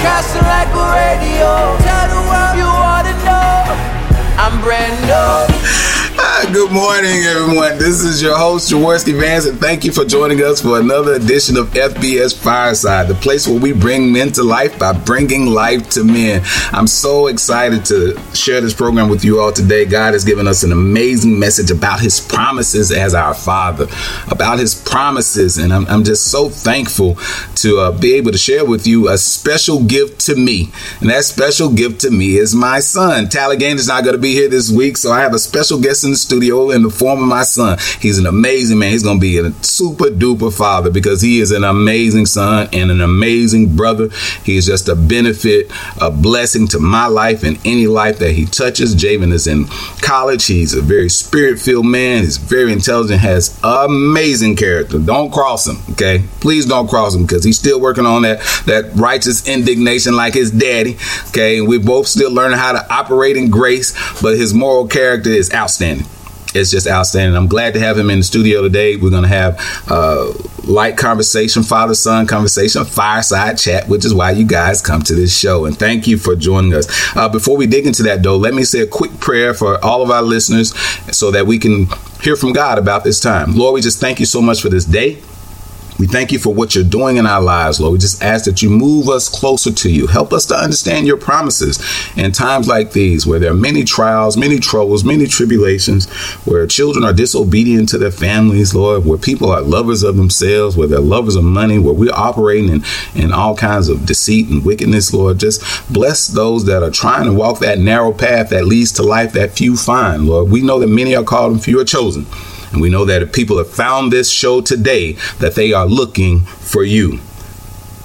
broadcasting like a radio. Tell the world you wanna know. I'm brand new. Good morning, everyone. This is your host, Jaworski Vance, and thank you for joining us for another edition of FBS Fireside, the place where we bring men to life by bringing life to men. I'm so excited to share this program with you all today. God has given us an amazing message about His promises as our Father, about His promises, and I'm, I'm just so thankful to uh, be able to share with you a special gift to me. And that special gift to me is my son. Talligane is not going to be here this week, so I have a special guest in the studio in the form of my son. He's an amazing man. He's going to be a super duper father because he is an amazing son and an amazing brother. He is just a benefit, a blessing to my life and any life that he touches. Javen is in college. He's a very spirit filled man. He's very intelligent, has amazing character. Don't cross him, okay? Please don't cross him because he's still working on that, that righteous indignation like his daddy, okay? And we're both still learning how to operate in grace, but his moral character is outstanding it's just outstanding. I'm glad to have him in the studio today. We're going to have uh, light conversation, father son conversation, fireside chat, which is why you guys come to this show. And thank you for joining us. Uh, before we dig into that, though, let me say a quick prayer for all of our listeners so that we can hear from God about this time. Lord, we just thank you so much for this day. We thank you for what you're doing in our lives, Lord. We just ask that you move us closer to you. Help us to understand your promises in times like these, where there are many trials, many troubles, many tribulations, where children are disobedient to their families, Lord, where people are lovers of themselves, where they're lovers of money, where we're operating in, in all kinds of deceit and wickedness, Lord. Just bless those that are trying to walk that narrow path that leads to life that few find, Lord. We know that many are called and few are chosen. And we know that if people have found this show today, that they are looking for you.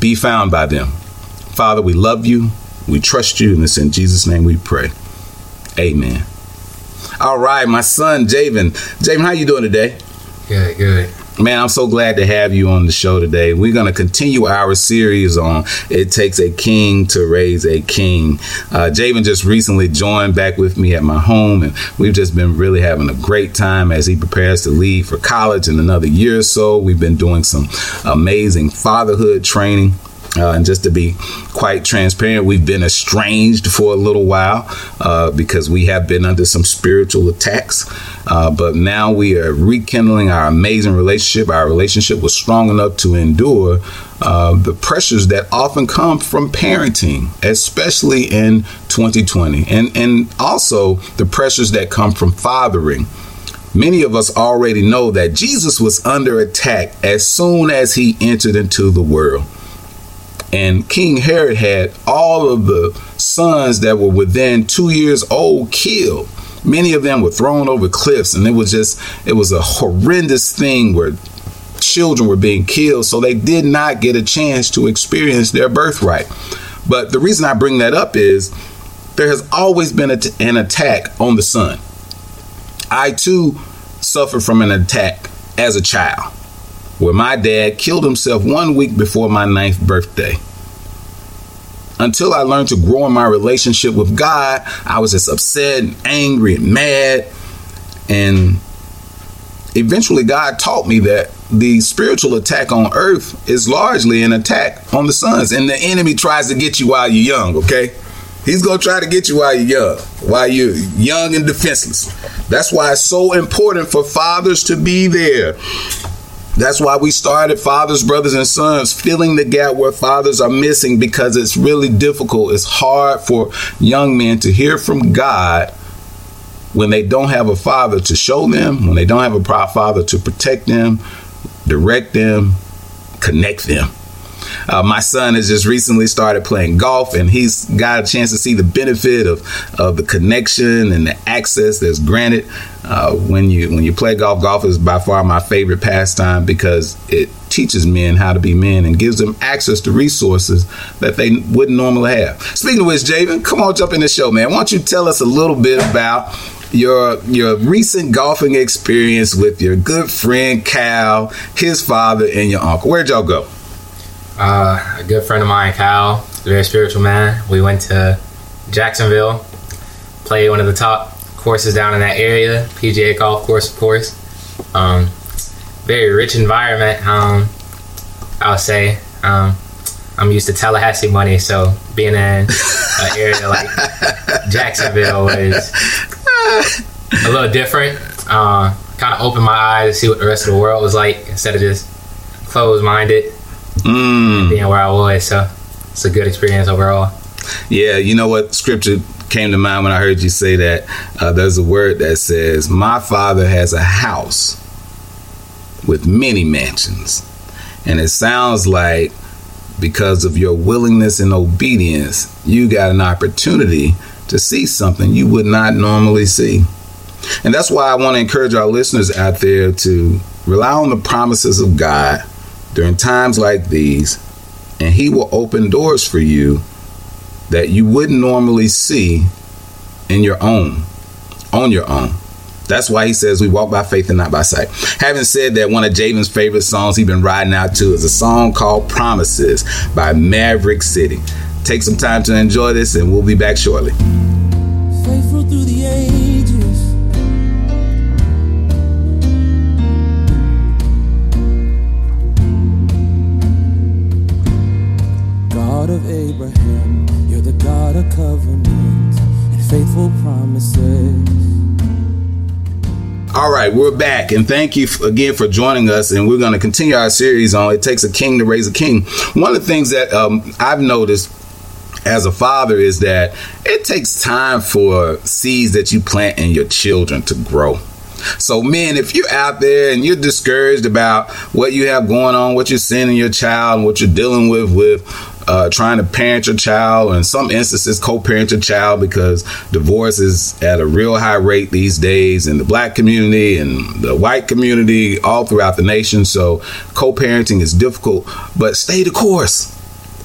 Be found by them. Father, we love you. We trust you. And it's in Jesus' name we pray. Amen. All right, my son, Javen. Javen, how you doing today? Good, good. Man, I'm so glad to have you on the show today. We're going to continue our series on It Takes a King to Raise a King. Uh, Javen just recently joined back with me at my home, and we've just been really having a great time as he prepares to leave for college in another year or so. We've been doing some amazing fatherhood training. Uh, and just to be quite transparent, we've been estranged for a little while uh, because we have been under some spiritual attacks. Uh, but now we are rekindling our amazing relationship. Our relationship was strong enough to endure uh, the pressures that often come from parenting, especially in 2020, and, and also the pressures that come from fathering. Many of us already know that Jesus was under attack as soon as he entered into the world. And King Herod had all of the sons that were within two years old killed. Many of them were thrown over cliffs, and it was just, it was a horrendous thing where children were being killed, so they did not get a chance to experience their birthright. But the reason I bring that up is there has always been an attack on the son. I too suffered from an attack as a child where my dad killed himself one week before my ninth birthday. Until I learned to grow in my relationship with God, I was just upset and angry and mad. And eventually, God taught me that the spiritual attack on earth is largely an attack on the sons. And the enemy tries to get you while you're young, okay? He's to try to get you while you're young, while you're young and defenseless. That's why it's so important for fathers to be there that's why we started Fathers, Brothers, and Sons, filling the gap where fathers are missing because it's really difficult. It's hard for young men to hear from God when they don't have a father to show them, when they don't have a father to protect them, direct them, connect them. Uh, my son has just recently started playing golf, and he's got a chance to see the benefit of of the connection and the access that's granted uh, when you when you play golf. Golf is by far my favorite pastime because it teaches men how to be men and gives them access to resources that they wouldn't normally have. Speaking of which, Javen, come on, jump in the show, man. Why don't you tell us a little bit about your your recent golfing experience with your good friend Cal, his father, and your uncle. Where'd y'all go? Uh, a good friend of mine, Kyle, very spiritual man. We went to Jacksonville, played one of the top courses down in that area, PGA golf course, of course. Um, very rich environment. Um, I would say. Um, I'm used to Tallahassee money, so being in an area like Jacksonville was a little different. Uh, kind of opened my eyes to see what the rest of the world was like instead of just closed minded Mm. being where I was. So it's a good experience overall. Yeah, you know what scripture came to mind when I heard you say that? Uh, there's a word that says, My father has a house with many mansions. And it sounds like because of your willingness and obedience, you got an opportunity to see something you would not normally see. And that's why I want to encourage our listeners out there to rely on the promises of God during times like these, and He will open doors for you that you wouldn't normally see in your own, on your own. That's why he says we walk by faith and not by sight. Having said that, one of Javen's favorite songs he's been riding out to is a song called Promises by Maverick City. Take some time to enjoy this, and we'll be back shortly. All right, we're back, and thank you again for joining us. And we're going to continue our series on "It Takes a King to Raise a King." One of the things that um, I've noticed as a father is that it takes time for seeds that you plant in your children to grow. So, men, if you're out there and you're discouraged about what you have going on, what you're seeing in your child, and what you're dealing with with uh, trying to parent your child, or in some instances, co-parent your child because divorce is at a real high rate these days in the black community and the white community, all throughout the nation. So, co-parenting is difficult, but stay the course.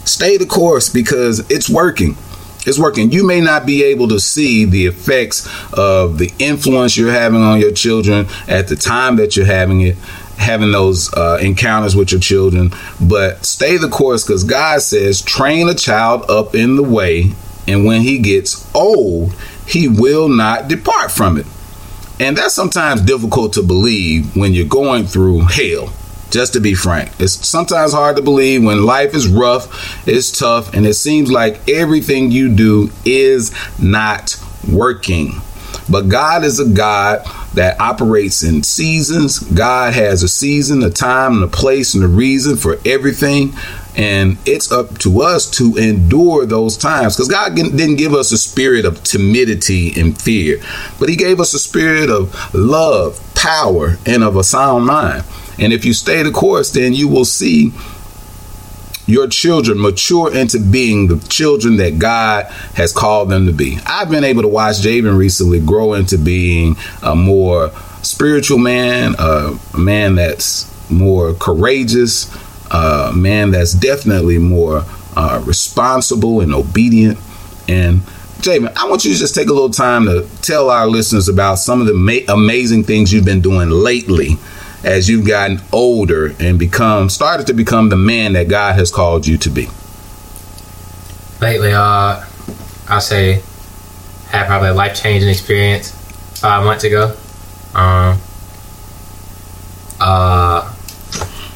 Stay the course because it's working. It's working. You may not be able to see the effects of the influence you're having on your children at the time that you're having it, having those uh, encounters with your children, but stay the course because God says, train a child up in the way, and when he gets old, he will not depart from it. And that's sometimes difficult to believe when you're going through hell. Just to be frank, it's sometimes hard to believe when life is rough, it's tough, and it seems like everything you do is not working. But God is a God that operates in seasons. God has a season, a time, and a place, and a reason for everything. And it's up to us to endure those times because God didn't give us a spirit of timidity and fear, but He gave us a spirit of love, power, and of a sound mind. And if you stay the course, then you will see your children mature into being the children that God has called them to be. I've been able to watch Javen recently grow into being a more spiritual man, a man that's more courageous, a man that's definitely more uh, responsible and obedient. And Javen, I want you to just take a little time to tell our listeners about some of the ma- amazing things you've been doing lately as you've gotten older and become started to become the man that God has called you to be? Lately, uh, I'll say had probably a life changing experience five months ago. Um, uh,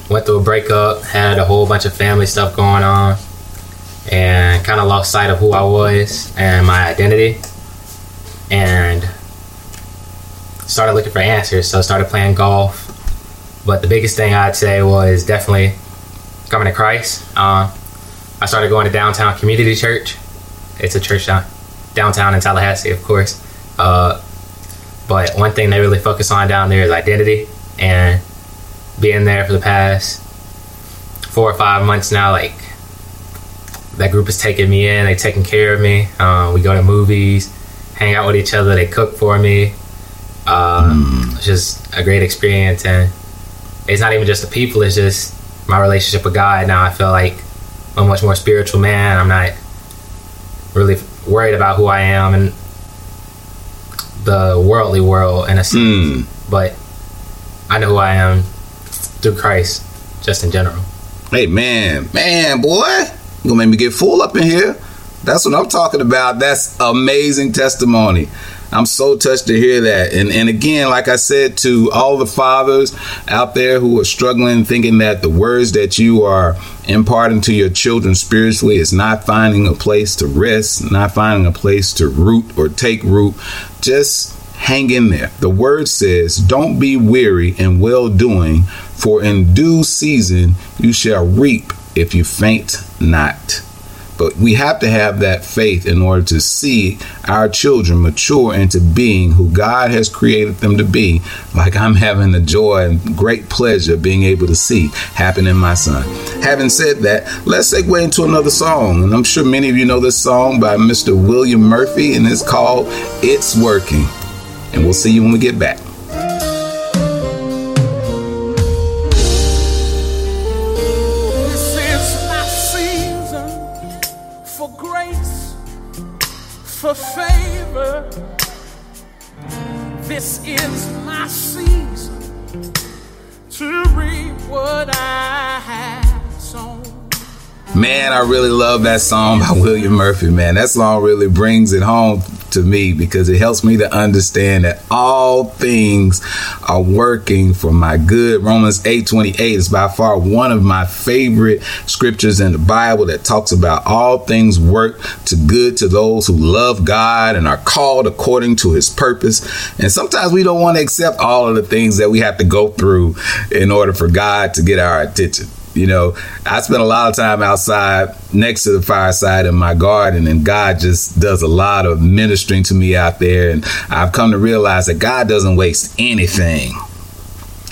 went through a breakup, had a whole bunch of family stuff going on, and kind of lost sight of who I was and my identity, and started looking for answers. So I started playing golf. But the biggest thing I'd say was definitely coming to Christ. Uh, I started going to downtown community church. It's a church down, downtown in Tallahassee, of course. Uh, but one thing they really focus on down there is identity and being there for the past four or five months now. Like that group is taking me in, they taking care of me. Uh, we go to movies, hang out with each other. They cook for me. Uh, It's just a great experience, and it's not even just the people; it's just my relationship with God. Now I feel like I'm a much more spiritual man. I'm not really worried about who I am in the worldly world in a sense, Mm. but I know who I am through Christ, just in general. Hey man, man, boy, you gonna make me get full up in here. That's what I'm talking about. That's amazing testimony. I'm so touched to hear that. And and again, like I said to all the fathers out there who are struggling, thinking that the words that you are imparting to your children spiritually is not finding a place to rest, not finding a place to root or take root. Just hang in there. The word says, Don't be weary in well doing, for in due season you shall reap if you faint not. But we have to have that faith in order to see our children mature into being who God has created them to be, like I'm having the joy and great pleasure being able to see happen in my son. Having said that, let's segue into another song. And I'm sure many of you know this song by Mr. William Murphy, and it's called It's Working. And we'll see you when we get back. Man, I really love that song by William Murphy, man. That song really brings it home to me because it helps me to understand that all things are working for my good. Romans 8:28 is by far one of my favorite scriptures in the Bible that talks about all things work to good to those who love God and are called according to his purpose. And sometimes we don't want to accept all of the things that we have to go through in order for God to get our attention. You know, I spend a lot of time outside next to the fireside in my garden, and God just does a lot of ministering to me out there. And I've come to realize that God doesn't waste anything.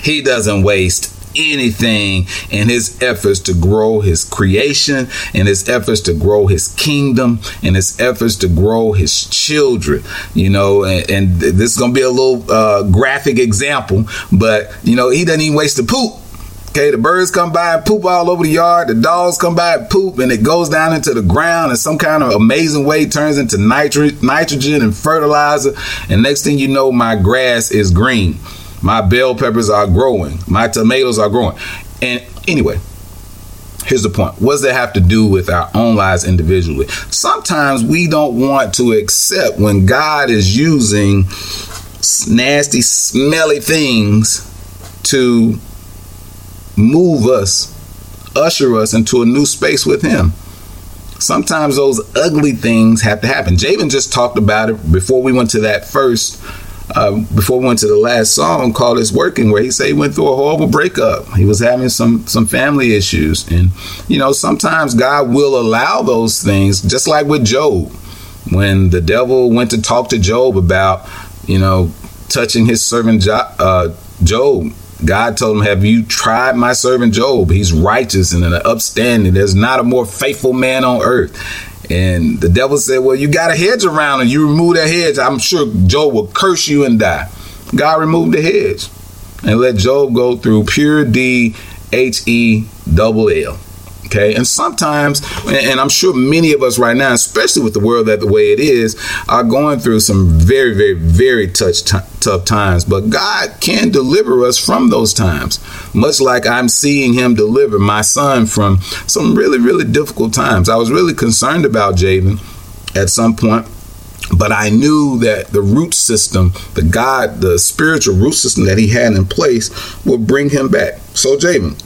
He doesn't waste anything in his efforts to grow his creation, in his efforts to grow his kingdom, in his efforts to grow his children. You know, and, and this is going to be a little uh, graphic example, but, you know, he doesn't even waste the poop Okay, the birds come by and poop all over the yard. The dogs come by and poop, and it goes down into the ground in some kind of amazing way, turns into nitri- nitrogen and fertilizer. And next thing you know, my grass is green. My bell peppers are growing. My tomatoes are growing. And anyway, here's the point what does that have to do with our own lives individually sometimes we don't want to accept when god is using nasty smelly things to move us, usher us into a new space with Him. Sometimes those ugly things have to happen. Javen just talked about it before we went to that first, uh, before we went to the last song called "It's Working," where he said he went through a horrible breakup. He was having some some family issues, and you know sometimes God will allow those things, just like with Job, when the devil went to talk to Job about, you know, touching his servant jo- uh, Job God told him, Have you tried my servant Job? He's righteous and an upstanding. There's not a more faithful man on earth. And the devil said, Well, you got a hedge around and you remove that hedge. I'm sure Job will curse you and die. God removed the hedge and let Job go through pure D H E double L. Okay. And sometimes, and I'm sure many of us right now, especially with the world that the way it is, are going through some very, very, very touch t- tough times. But God can deliver us from those times, much like I'm seeing Him deliver my son from some really, really difficult times. I was really concerned about Javen at some point but I knew that the root system, the God, the spiritual root system that he had in place would bring him back. So, Javen,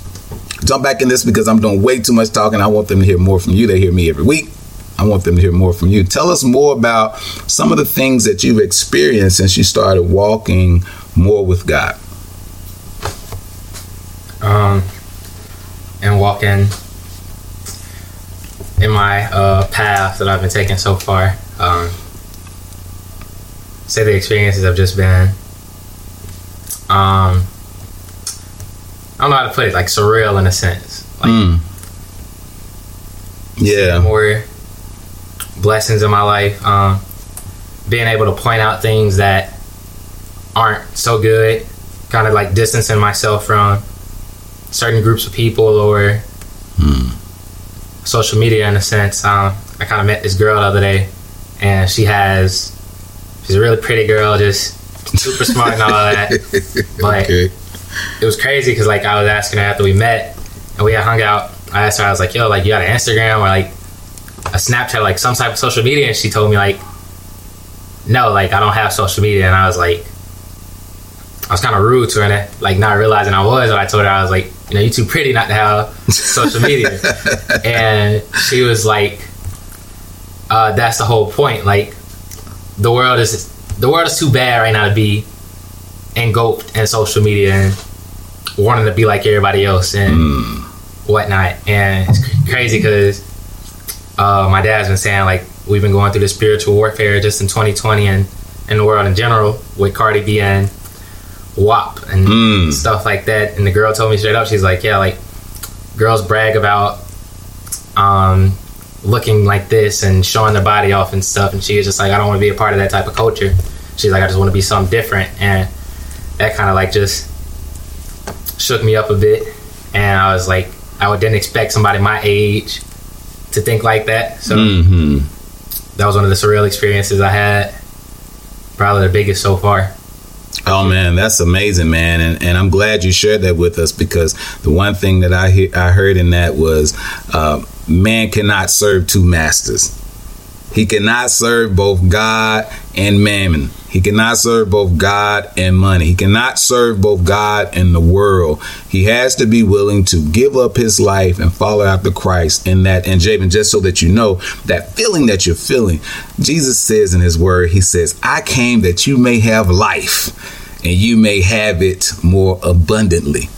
jump back in this because I'm doing way too much talking. I want them to hear more from you. They hear me every week. I want them to hear more from you. Tell us more about some of the things that you've experienced since you started walking more with God. Um, and walking in my uh, path that I've been taking so far. Um, say the experiences have just been um, I don't know how to put it, like surreal in a sense. Like Mm. Yeah. more blessings in my life. Um, being able to point out things that aren't so good, kind of like distancing myself from certain groups of people or social media in a sense. Um, I kind of met this girl the other day, and she has she's a really pretty girl, just super smart and all that. But Okay. It was crazy because like I was asking her after we met and we had hung out. I asked her, I was like, "Yo, like you got an Instagram or like a Snapchat, like some type of social media?" And she told me like, "No, like I don't have social media." And I was like, I was kind of rude to her, and like not realizing I was. But I told her I was like, "You know, you too pretty not to have social media." and she was like, uh, "That's the whole point. Like the world is the world is too bad right now to be engulfed in social media and wanting to be like everybody else and Mm. whatnot. And it's crazy because uh, my dad's been saying like we've been going through the spiritual warfare just in 2020 and in the world in general with Cardi B and WAP and Mm. stuff like that. And the girl told me straight up, she's like, yeah, like girls brag about um, looking like this and showing their body off and stuff. And she was just like, I don't want to be a part of that type of culture. She's like, I just want to be something different. And that kind of like just shook me up a bit. And I was like, I didn't expect somebody my age to think like that. So hmm that was one of the surreal experiences I had. Probably the biggest so far. Oh man, that's amazing, man, and and I'm glad you shared that with us because the one thing that I hear, I heard in that was, uh, man cannot serve two masters. He cannot serve both God and mammon. He cannot serve both God and money. He cannot serve both God and the world. He has to be willing to give up his life and follow after Christ in that. And Javen, just so that you know, that feeling that you're feeling, Jesus says in his word, he says, I came that you may have life and you may have it more abundantly.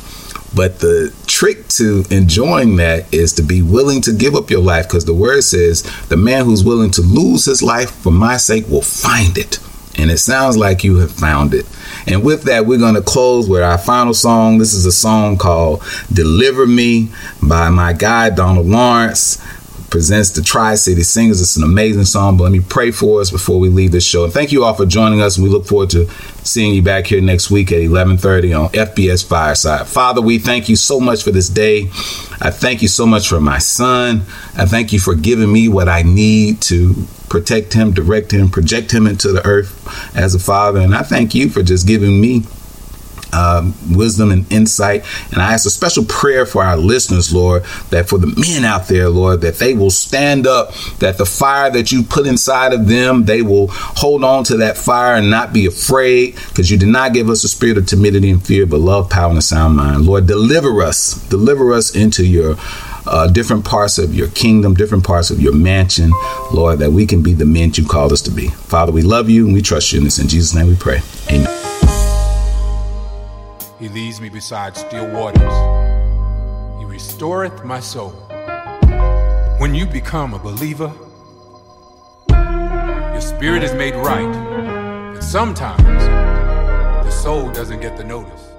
But the trick to enjoying that is to be willing to give up your life because the word says the man who's willing to lose his life for my sake will find it. And it sounds like you have found it. And with that, we're going to close with our final song. This is a song called Deliver Me by my guy, Donald Lawrence presents the Tri City Singers. It's an amazing song, but let me pray for us before we leave this show. And thank you all for joining us. And we look forward to seeing you back here next week at 11:30 on FBS Fireside. Father, we thank you so much for this day. I thank you so much for my son. I thank you for giving me what I need to protect him, direct him, project him into the earth as a father. And I thank you for just giving me um, wisdom and insight. And I ask a special prayer for our listeners, Lord, that for the men out there, Lord, that they will stand up, that the fire that you put inside of them, they will hold on to that fire and not be afraid, because you did not give us a spirit of timidity and fear, but love, power, and a sound mind. Lord, deliver us, deliver us into your. Uh, different parts of your kingdom, different parts of your mansion, Lord, that we can be the men you called us to be. Father, we love you and we trust you in this. In Jesus' name we pray. Amen. He leads me beside still waters. He restoreth my soul. When you become a believer, your spirit is made right. But sometimes the soul doesn't get the notice.